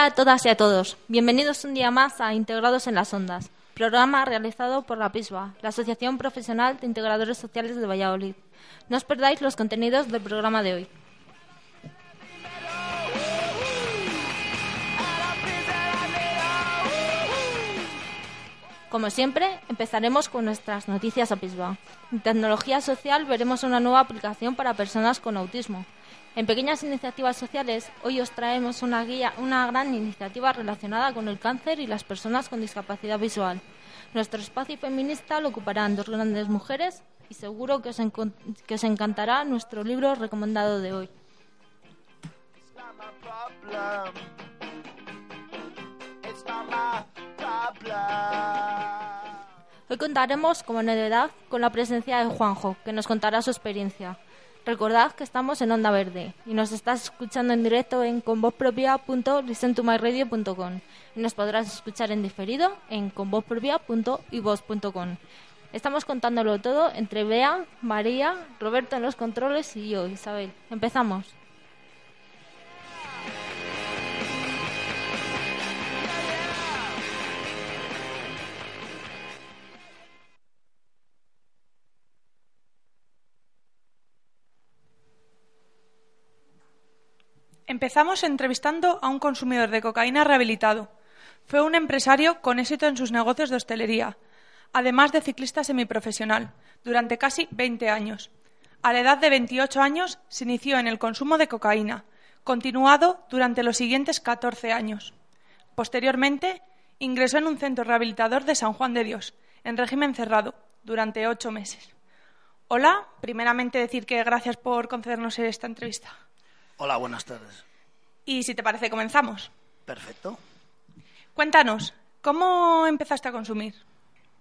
Hola a todas y a todos. Bienvenidos un día más a Integrados en las Ondas, programa realizado por la PISBA, la Asociación Profesional de Integradores Sociales de Valladolid. No os perdáis los contenidos del programa de hoy. Como siempre, empezaremos con nuestras noticias a PISBA. En tecnología social veremos una nueva aplicación para personas con autismo. En Pequeñas Iniciativas Sociales, hoy os traemos una guía, una gran iniciativa relacionada con el cáncer y las personas con discapacidad visual. Nuestro espacio feminista lo ocuparán dos grandes mujeres y seguro que os, que os encantará nuestro libro recomendado de hoy. Hoy contaremos como novedad con la presencia de Juanjo, que nos contará su experiencia. Recordad que estamos en Onda Verde y nos estás escuchando en directo en convozpropia.listentomyradio.com y nos podrás escuchar en diferido en convozpropia.ivos.com. Estamos contándolo todo entre Bea, María, Roberto en los controles y yo, Isabel. Empezamos. Empezamos entrevistando a un consumidor de cocaína rehabilitado. Fue un empresario con éxito en sus negocios de hostelería, además de ciclista semiprofesional, durante casi 20 años. A la edad de 28 años se inició en el consumo de cocaína, continuado durante los siguientes 14 años. Posteriormente, ingresó en un centro rehabilitador de San Juan de Dios, en régimen cerrado, durante ocho meses. Hola, primeramente decir que gracias por concedernos esta entrevista. Hola, buenas tardes. Y si te parece, comenzamos. Perfecto. Cuéntanos, ¿cómo empezaste a consumir?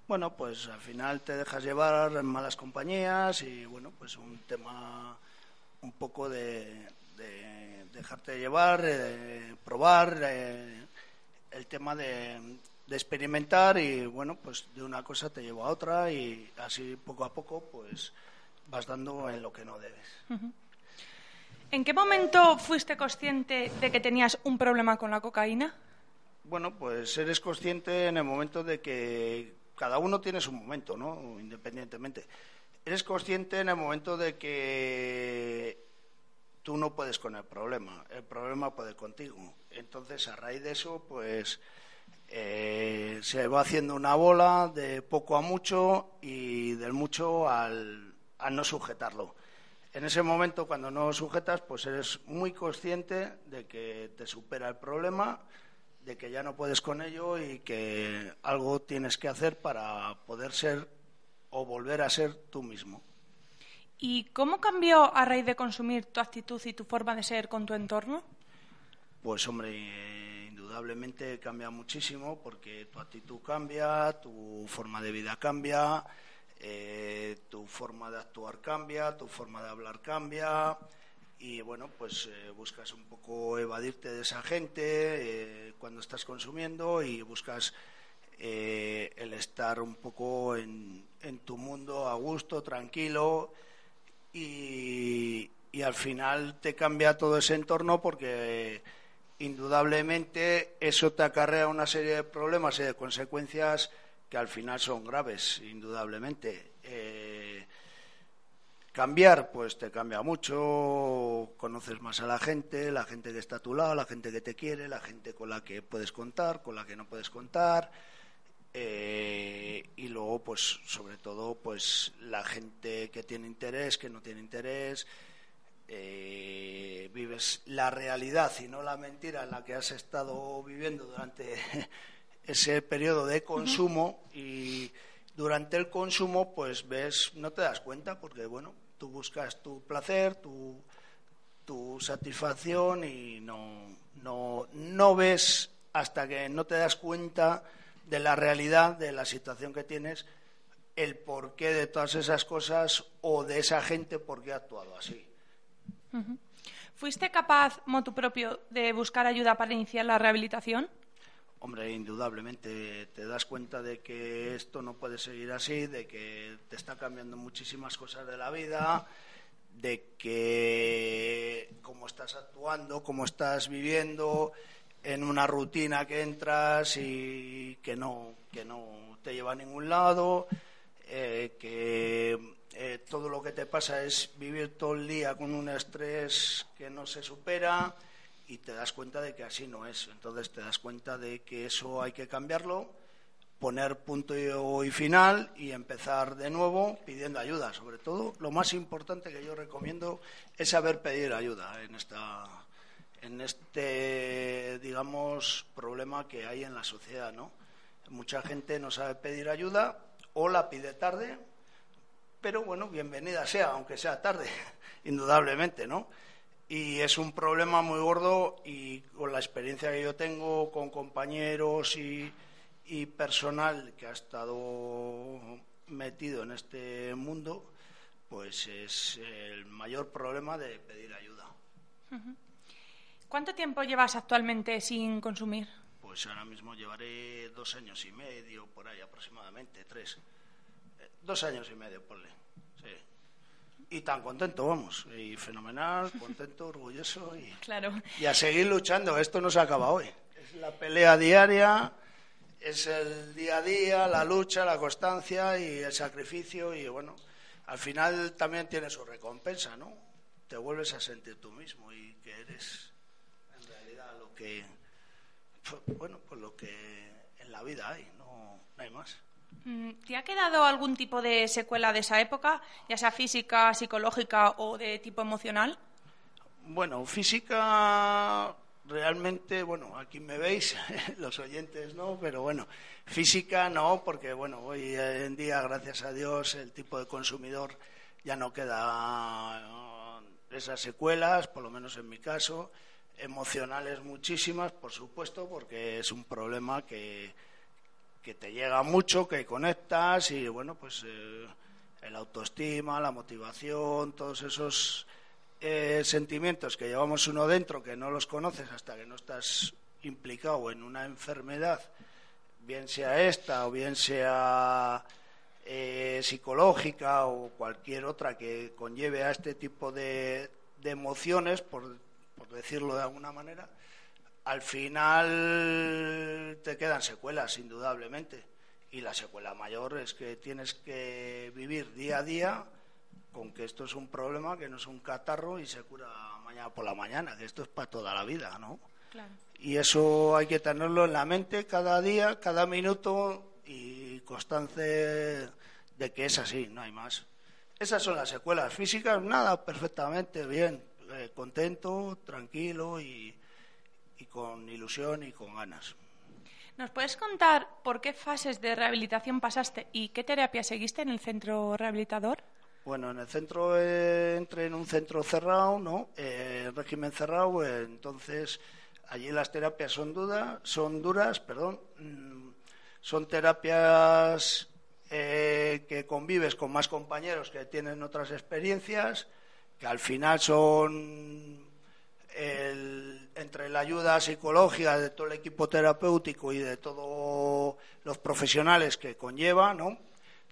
Bueno, pues al final te dejas llevar en malas compañías y bueno, pues un tema un poco de, dejarte llevar, de probar, el tema de, experimentar y bueno, pues de una cosa te lleva a otra y así poco a poco pues vas dando en lo que no debes. ¿En qué momento fuiste consciente de que tenías un problema con la cocaína? Bueno, pues eres consciente en el momento de que cada uno tiene su momento, ¿no? Independientemente. Eres consciente en el momento de que tú no puedes con el problema, el problema puede contigo. Entonces, a raíz de eso, pues eh, se va haciendo una bola de poco a mucho y del mucho al, al no sujetarlo. En ese momento, cuando no sujetas, pues eres muy consciente de que te supera el problema, de que ya no puedes con ello y que algo tienes que hacer para poder ser o volver a ser tú mismo. ¿Y cómo cambió a raíz de consumir tu actitud y tu forma de ser con tu entorno? Pues hombre, indudablemente cambia muchísimo porque tu actitud cambia, tu forma de vida cambia, eh, tu forma de actuar cambia, tu forma de hablar cambia y bueno, pues eh, buscas un poco evadirte de esa gente, eh, cuando estás consumiendo y buscas el estar un poco en, en, tu mundo a gusto, tranquilo y, al final te cambia todo ese entorno porque indudablemente eso te acarrea una serie de problemas y de consecuencias que al final son graves, indudablemente. Eh, cambiar, pues te cambia mucho, conoces más a la gente, la gente que está a tu lado, la gente que te quiere, la gente con la que puedes contar, con la que no puedes contar. Eh, y luego, pues, sobre todo, pues, la gente que tiene interés, que no tiene interés, eh, vives la realidad y no la mentira en la que has estado viviendo durante ese periodo de consumo y durante el consumo pues ves no te das cuenta porque bueno tú buscas tu placer tu, tu satisfacción y no, no, no ves hasta que no te das cuenta de la realidad de la situación que tienes el porqué de todas esas cosas o de esa gente por qué ha actuado así. ¿Fuiste capaz, motu propio, de buscar ayuda para iniciar la rehabilitación? Hombre, indudablemente te das cuenta de que esto no puede seguir así, de que te está cambiando muchísimas cosas de la vida, de que cómo estás actuando, cómo estás viviendo en una rutina que entras y que no, que no te lleva a ningún lado, eh, que eh, todo lo que te pasa es vivir todo el día con un estrés que no se supera y te das cuenta de que así no es. Entonces te das cuenta de que eso hay que cambiarlo, poner punto y final y empezar de nuevo pidiendo ayuda. Sobre todo, lo más importante que yo recomiendo es saber pedir ayuda en esta en este digamos problema que hay en la sociedad, ¿no? Mucha gente no sabe pedir ayuda o la pide tarde pero bueno, bienvenida sea, aunque sea tarde, indudablemente, ¿no? Y es un problema muy gordo y con la experiencia que yo tengo con compañeros y, personal que ha estado metido en este mundo, pues es el mayor problema de pedir ayuda. ¿Cuánto tiempo llevas actualmente sin consumir? Pues ahora mismo llevaré dos años y medio, por ahí aproximadamente, tres. Dos años y medio, ponle. Y tan contento, vamos. Y fenomenal, contento, orgulloso. Y, claro. y a seguir luchando. Esto no se acaba hoy. Es la pelea diaria, es el día a día, la lucha, la constancia y el sacrificio. Y bueno, al final también tiene su recompensa, ¿no? Te vuelves a sentir tú mismo y que eres en realidad lo que. Bueno, pues lo que en la vida hay, no hay más. Mm, ¿Te ha quedado algún tipo de secuela de esa época, ya sea física, psicológica o de tipo emocional? Bueno, física realmente, bueno, aquí me veis, los oyentes no, pero bueno, física no, porque bueno, hoy en día, gracias a Dios, el tipo de consumidor ya no queda esas secuelas, por lo menos en mi caso, emocionales muchísimas, por supuesto, porque es un problema que que te llega mucho, que conectas y bueno, pues eh, el autoestima, la motivación, todos esos eh, sentimientos que llevamos uno dentro que no los conoces hasta que no estás implicado en una enfermedad, bien sea esta o bien sea eh, psicológica o cualquier otra que conlleve a este tipo de, emociones, por decirlo de alguna manera, al final te quedan secuelas, indudablemente. Y la secuela mayor es que tienes que vivir día a día con que esto es un problema, que no es un catarro y se cura mañana por la mañana, que esto es para toda la vida, ¿no? Y eso hay que tenerlo en la mente cada día, cada minuto y constancia de que es así, no hay más. Esas son las secuelas físicas, nada, perfectamente bien, eh, contento, tranquilo y, y con ilusión y con ganas. ¿Nos puedes contar por qué fases de rehabilitación pasaste y qué terapia seguiste en el centro rehabilitador? Bueno, en el centro eh, entré en un centro cerrado, ¿no? Eh, régimen cerrado, eh, entonces allí las terapias son duras, son duras, perdón, mm, son terapias que convives con más compañeros que tienen otras experiencias, que al final son el entre la ayuda psicológica de todo el equipo terapéutico y de todos los profesionales que conlleva, ¿no?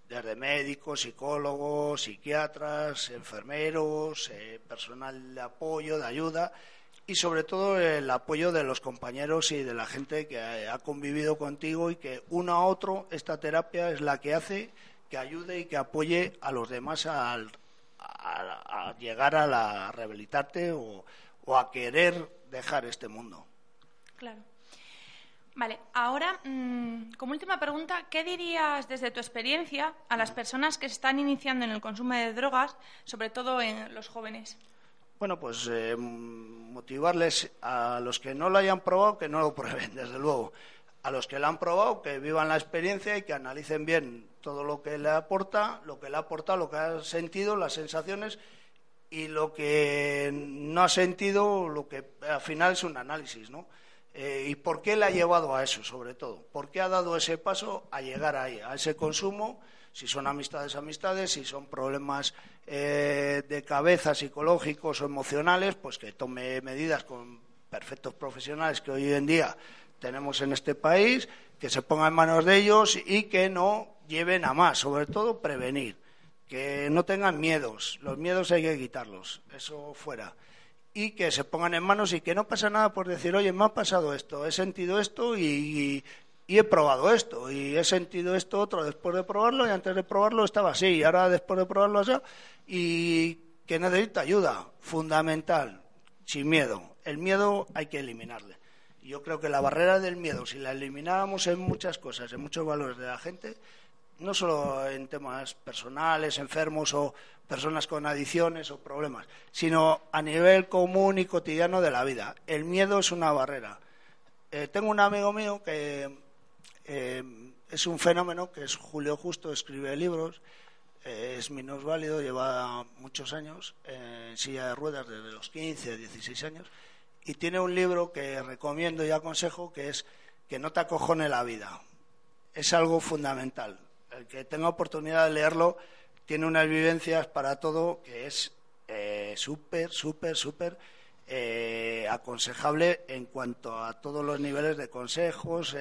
desde médicos, psicólogos, psiquiatras, enfermeros, eh, personal de apoyo, de ayuda y sobre todo el apoyo de los compañeros y de la gente que ha convivido contigo y que uno a otro esta terapia es la que hace que ayude y que apoye a los demás a, llegar a la rehabilitarte o, a querer dejar este mundo. Claro. Vale, ahora, mm, como última pregunta, ¿qué dirías desde tu experiencia a las personas que se están iniciando en el consumo de drogas, sobre todo en los jóvenes? Bueno, pues eh, motivarles a los que no lo hayan probado que no lo prueben, desde luego. A los que lo han probado que vivan la experiencia y que analicen bien todo lo que le aporta, lo que le aporta, lo que ha sentido, las sensaciones y lo que no ha sentido, lo que al final es un análisis, ¿no? Eh, ¿Y por qué le ha llevado a eso, sobre todo? ¿Por qué ha dado ese paso a llegar ahí, a ese consumo? Si son amistades, amistades, si son problemas eh, de cabeza psicológicos o emocionales, pues que tome medidas con perfectos profesionales que hoy en día tenemos en este país, que se ponga en manos de ellos y que no lleven a más, sobre todo prevenir, que no tengan miedos, los miedos hay que quitarlos, eso fuera, y que se pongan en manos y que no pasa nada por decir, oye, me ha pasado esto, he sentido esto y, y he probado esto y he sentido esto otro después de probarlo y antes de probarlo estaba así y ahora después de probarlo así y que necesita ayuda fundamental sin miedo. El miedo hay que eliminarle. Yo creo que la barrera del miedo si la elimináramos en muchas cosas en muchos valores de la gente no solo en temas personales enfermos o personas con adicciones o problemas sino a nivel común y cotidiano de la vida el miedo es una barrera eh, tengo un amigo mío que eh, es un fenómeno que es Julio Justo, escribe libros, eh, es minusválido, lleva muchos años en silla de ruedas desde los 15, 16 años y tiene un libro que recomiendo y aconsejo que es que no te acojone la vida. Es algo fundamental. El que tenga oportunidad de leerlo tiene unas vivencias para todo que es eh, súper, súper, súper aconsejable en cuanto a todos los niveles de consejos,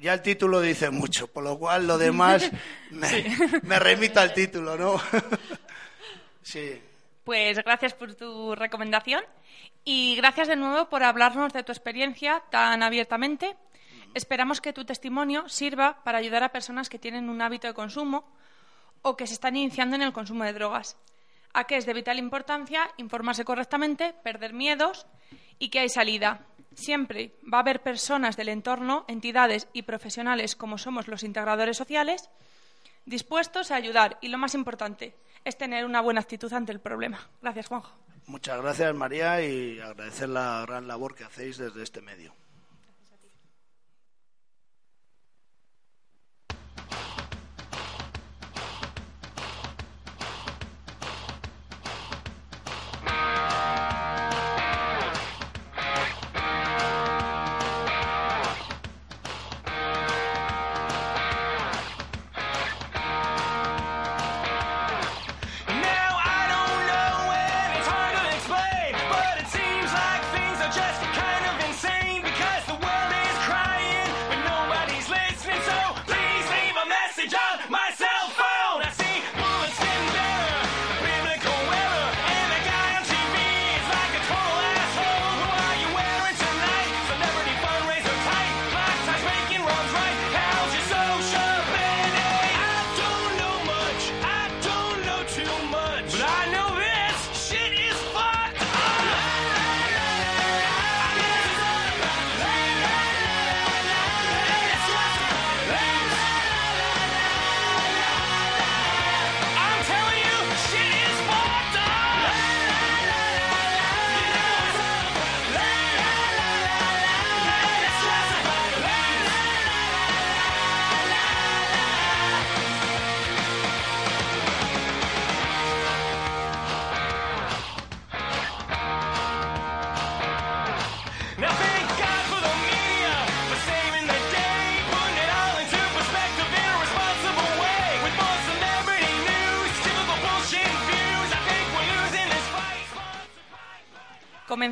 ya el título dice mucho, por lo cual lo demás me, remita al título, ¿no? sí. Pues gracias por tu recomendación y gracias de nuevo por hablarnos de tu experiencia tan abiertamente. Esperamos que tu testimonio sirva para ayudar a personas que tienen un hábito de consumo o que se están iniciando en el consumo de drogas, a que es de vital importancia informarse correctamente, perder miedos y que hay salida, Siempre va a haber personas del entorno, entidades y profesionales como somos los integradores sociales, dispuestos a ayudar y lo más importante es tener una buena actitud ante el problema. Gracias, Juanjo. Muchas gracias, María, y agradecer la gran labor que hacéis desde este medio.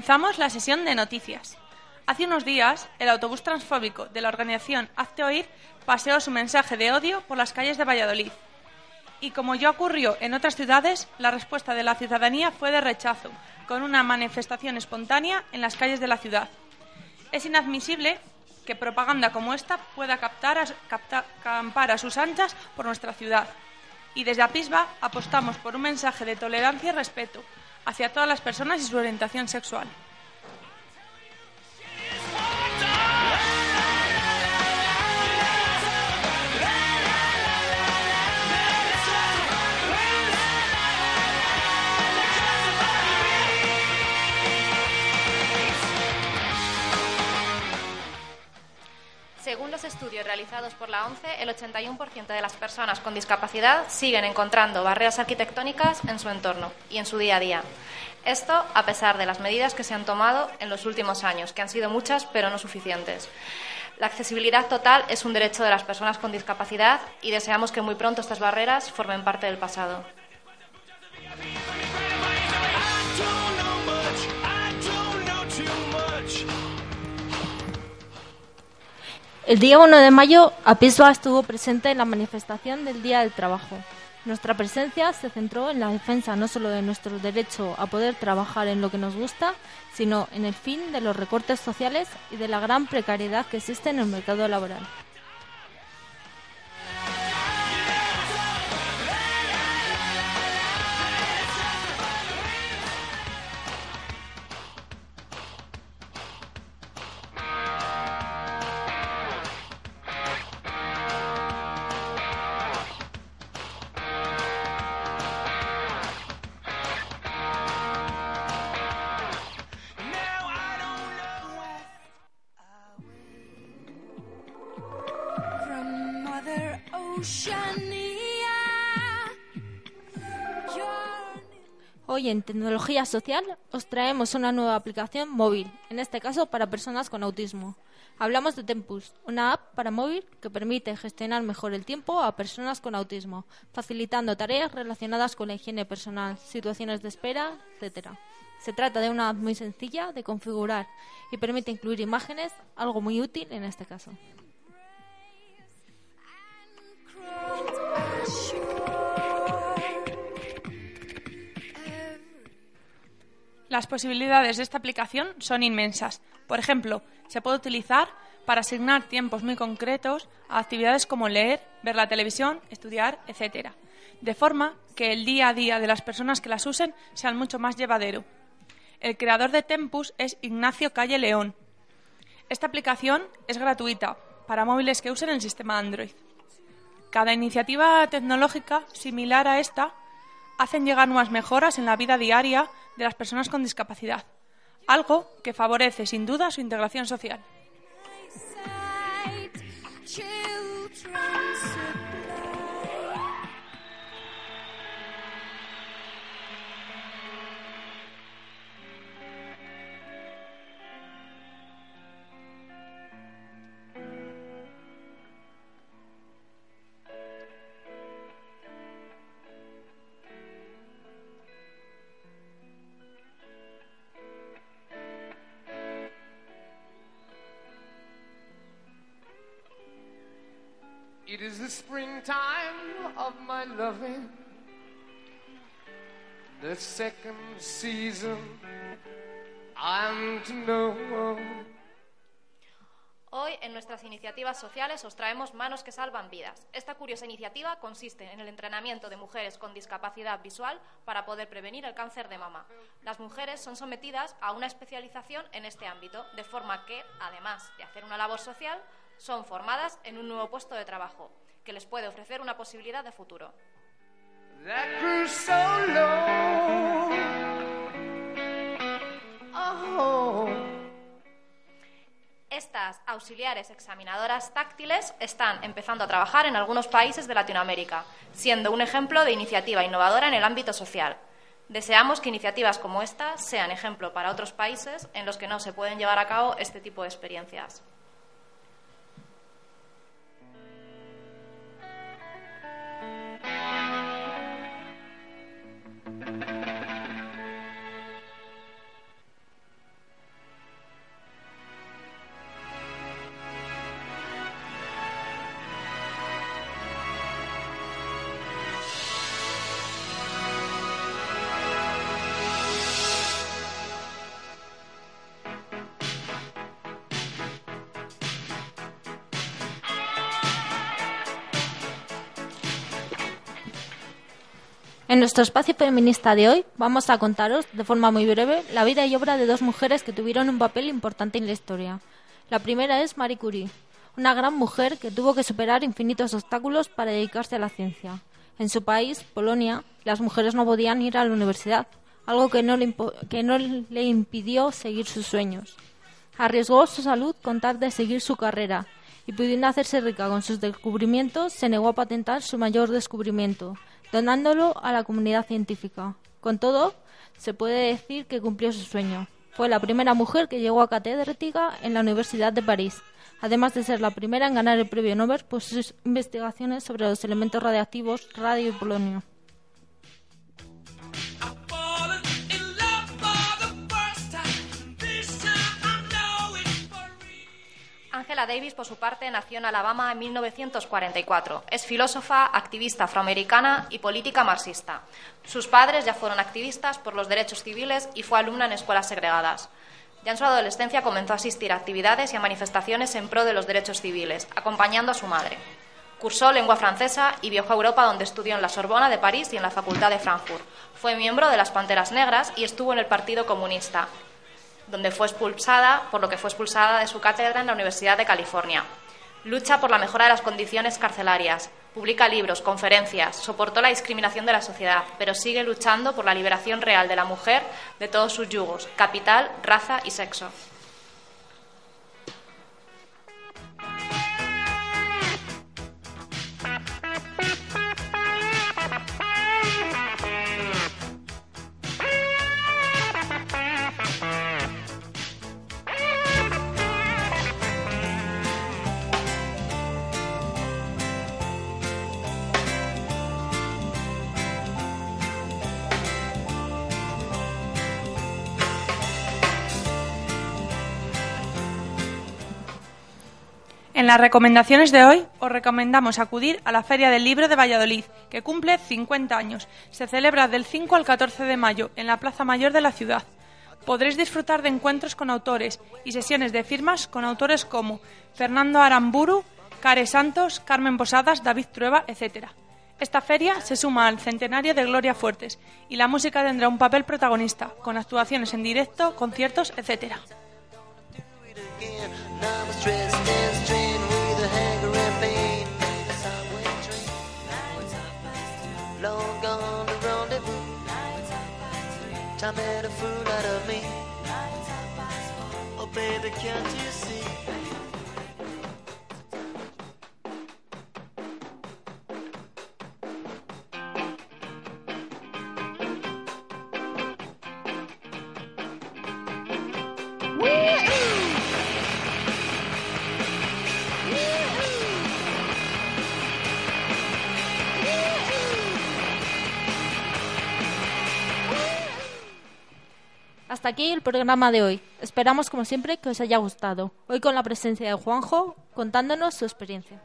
Comenzamos la sesión de noticias. Hace unos días, el autobús transfóbico de la organización Hazte Oír paseó su mensaje de odio por las calles de Valladolid. Y como ya ocurrió en otras ciudades, la respuesta de la ciudadanía fue de rechazo, con una manifestación espontánea en las calles de la ciudad. Es inadmisible que propaganda como esta pueda captar a, campar a sus anchas por nuestra ciudad. Y desde Apisba apostamos por un mensaje de tolerancia y respeto hacia todas las personas y su orientación sexual. Estudios realizados por la ONCE, el 81% de las personas con discapacidad siguen encontrando barreras arquitectónicas en su entorno y en su día a día. Esto a pesar de las medidas que se han tomado en los últimos años, que han sido muchas pero no suficientes. La accesibilidad total es un derecho de las personas con discapacidad y deseamos que muy pronto estas barreras formen parte del pasado. El día 1 de mayo, Apisba estuvo presente en la manifestación del Día del Trabajo. Nuestra presencia se centró en la defensa no solo de nuestro derecho a poder trabajar en lo que nos gusta, sino en el fin de los recortes sociales y de la gran precariedad que existe en el mercado laboral. Hoy en Tecnología Social os traemos una nueva aplicación móvil, en este caso para personas con autismo. Hablamos de Tempus, una app para móvil que permite gestionar mejor el tiempo a personas con autismo, facilitando tareas relacionadas con la higiene personal, situaciones de espera, etc. Se trata de una app muy sencilla de configurar y permite incluir imágenes, algo muy útil en este caso. Las posibilidades de esta aplicación son inmensas. Por ejemplo, se puede utilizar para asignar tiempos muy concretos a actividades como leer, ver la televisión, estudiar, etc., de forma que el día a día de las personas que las usen sean mucho más llevadero. El creador de Tempus es Ignacio Calle León. Esta aplicación es gratuita para móviles que usen el sistema Android. Cada iniciativa tecnológica similar a esta hacen llegar nuevas mejoras en la vida diaria de las personas con discapacidad, algo que favorece sin duda su integración social. It is the springtime of my loving, the second season I'm to know. Hoy en nuestras iniciativas sociales os traemos Manos que Salvan Vidas. Esta curiosa iniciativa consiste en el entrenamiento de mujeres con discapacidad visual para poder prevenir el cáncer de mama. Las mujeres son sometidas a una especialización en este ámbito, de forma que, además de hacer una labor social, son formadas en un nuevo puesto de trabajo que les puede ofrecer una posibilidad de futuro. Oh. Estas auxiliares examinadoras táctiles están empezando a trabajar en algunos países de Latinoamérica, siendo un ejemplo de iniciativa innovadora en el ámbito social. Deseamos que iniciativas como esta sean ejemplo para otros países en los que no se pueden llevar a cabo este tipo de experiencias. Nuestro espacio feminista de hoy vamos a contaros, de forma muy breve, la vida y obra de dos mujeres que tuvieron un papel importante en la historia. La primera es Marie Curie, una gran mujer que tuvo que superar infinitos obstáculos para dedicarse a la ciencia. En su país, Polonia, las mujeres no podían ir a la universidad, algo que no le, que no le impidió seguir sus sueños. Arriesgó su salud con tal de seguir su carrera y pudiendo hacerse rica con sus descubrimientos, se negó a patentar su mayor descubrimiento, donándolo a la comunidad científica. Con todo, se puede decir que cumplió su sueño. Fue la primera mujer que llegó a catedrática en la Universidad de París, además de ser la primera en ganar el premio Nobel por sus investigaciones sobre los elementos radiactivos radio y polonio. Angela Davis, por su parte, nació en Alabama en 1944. Es filósofa, activista afroamericana y política marxista. Sus padres ya fueron activistas por los derechos civiles y fue alumna en escuelas segregadas. Ya en su adolescencia comenzó a asistir a actividades y a manifestaciones en pro de los derechos civiles, acompañando a su madre. Cursó lengua francesa y viajó a Europa, donde estudió en la Sorbona de París y en la Facultad de Frankfurt. Fue miembro de las Panteras Negras y estuvo en el Partido Comunista, donde fue expulsada, por lo que fue expulsada de su cátedra en la Universidad de California. Lucha por la mejora de las condiciones carcelarias, publica libros, conferencias, soportó la discriminación de la sociedad, pero sigue luchando por la liberación real de la mujer de todos sus yugos, capital, raza y sexo. Las recomendaciones de hoy os recomendamos acudir a la Feria del Libro de Valladolid, que cumple 50 años. Se celebra del 5 al 14 de mayo en la Plaza Mayor de la ciudad. Podréis disfrutar de encuentros con autores y sesiones de firmas con autores como Fernando Aramburu, Care Santos, Carmen Posadas, David Trueba, etc. Esta feria se suma al centenario de Gloria Fuertes y la música tendrá un papel protagonista, con actuaciones en directo, conciertos, etc. Time made a fool out of me. Oh, baby, can't you see? Aquí el programa de hoy. Esperamos, como siempre, que os haya gustado. Hoy con la presencia de Juanjo contándonos su experiencia.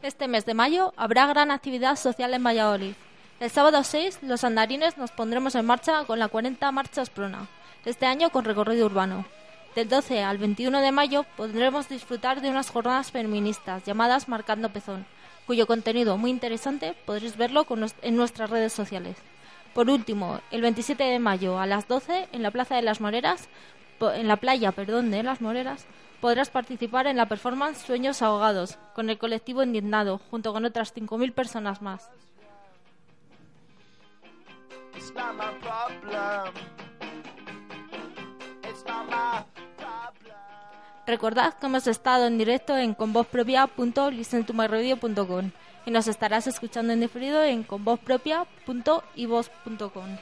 Este mes de mayo habrá gran actividad social en Valladolid. El sábado 6, los andarines nos pondremos en marcha con la 40 Marcha Esprona, este año con recorrido urbano. Del 12 al 21 de mayo podremos disfrutar de unas jornadas feministas llamadas Marcando Pezón, cuyo contenido muy interesante podréis verlo en nuestras redes sociales. Por último, el 27 de mayo a las 12 en la Plaza de las Moreras, en la playa, perdón, de las Moreras, podrás participar en la performance Sueños Ahogados con el colectivo Indignado, junto con otras 5.000 personas más. Recordad que hemos estado en directo en convozpropia.listentomyradio.com y nos estarás escuchando en diferido en convozpropia.ivoz.com.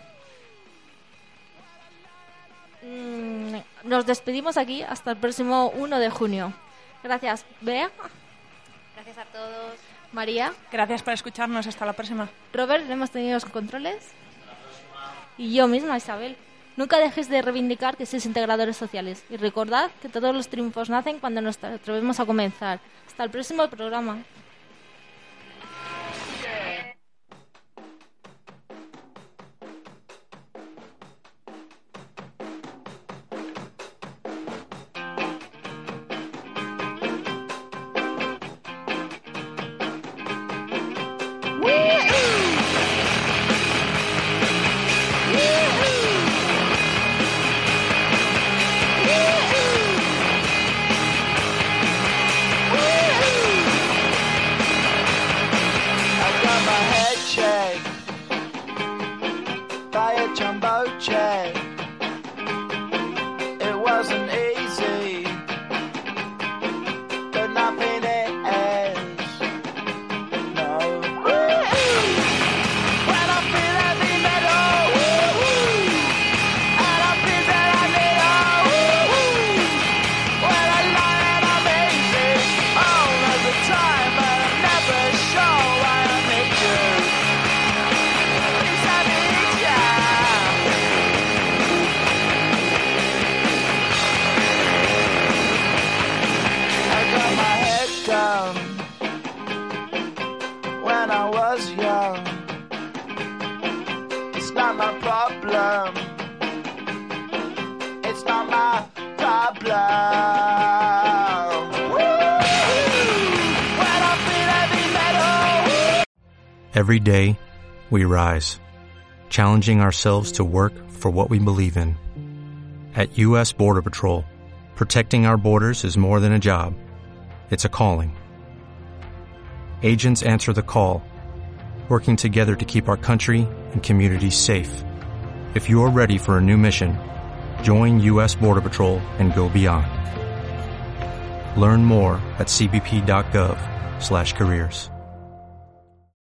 Mm, nos despedimos aquí hasta el próximo 1 de junio. Gracias, Bea. Gracias a todos. María. Gracias por escucharnos. Hasta la próxima. Robert, hemos tenido los controles. Y yo misma, Isabel. Nunca dejéis de reivindicar que sois integradores sociales y recordad que todos los triunfos nacen cuando nos atrevemos a comenzar. Hasta el próximo programa. Every day, we rise, challenging ourselves to work for what we believe in. At U.S. Border Patrol, protecting our borders is more than a job, it's a calling. Agents answer the call, working together to keep our country and communities safe. If you're ready for a new mission, join U.S. Border Patrol and go beyond. Learn more at cbp.gov/careers.